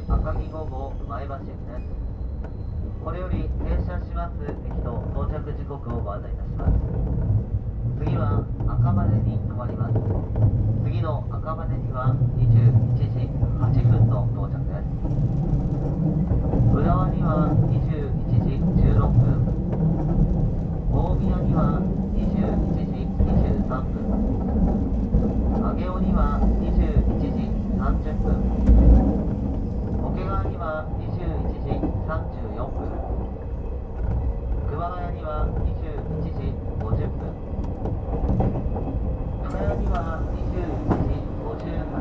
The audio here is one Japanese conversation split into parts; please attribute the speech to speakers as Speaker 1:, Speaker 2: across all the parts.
Speaker 1: 西赤城5号前橋駅です。これより停車します駅と到着時刻をご案内いたします。次は赤羽に停まります。次の赤羽には21時8分の到着です。熊谷には21時50分。熊谷には21時58分。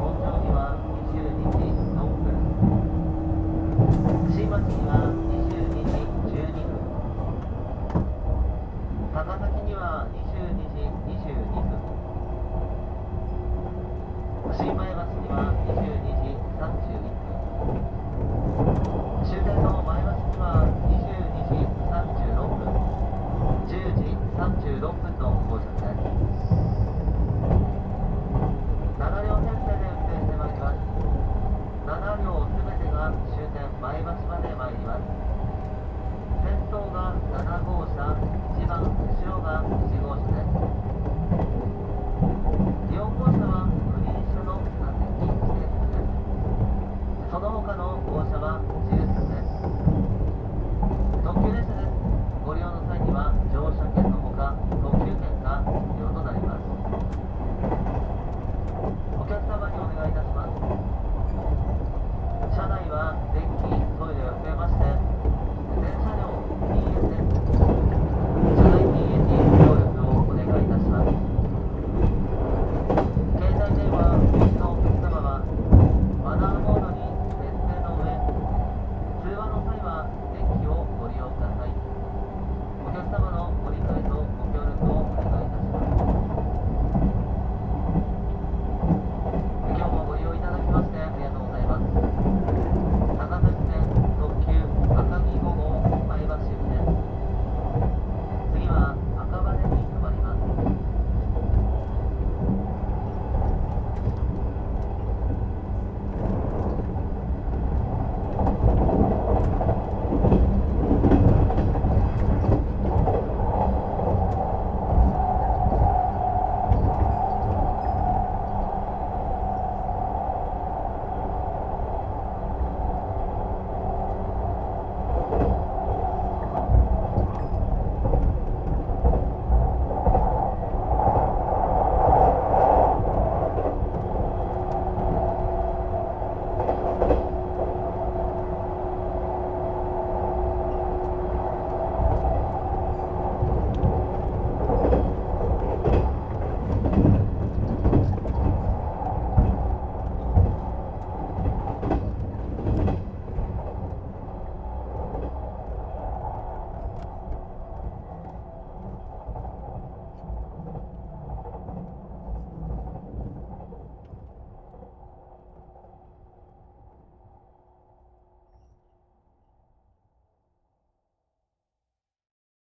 Speaker 1: 本庄には22時6分。新市には22時12分。高崎には22時22分。新前橋には22時分。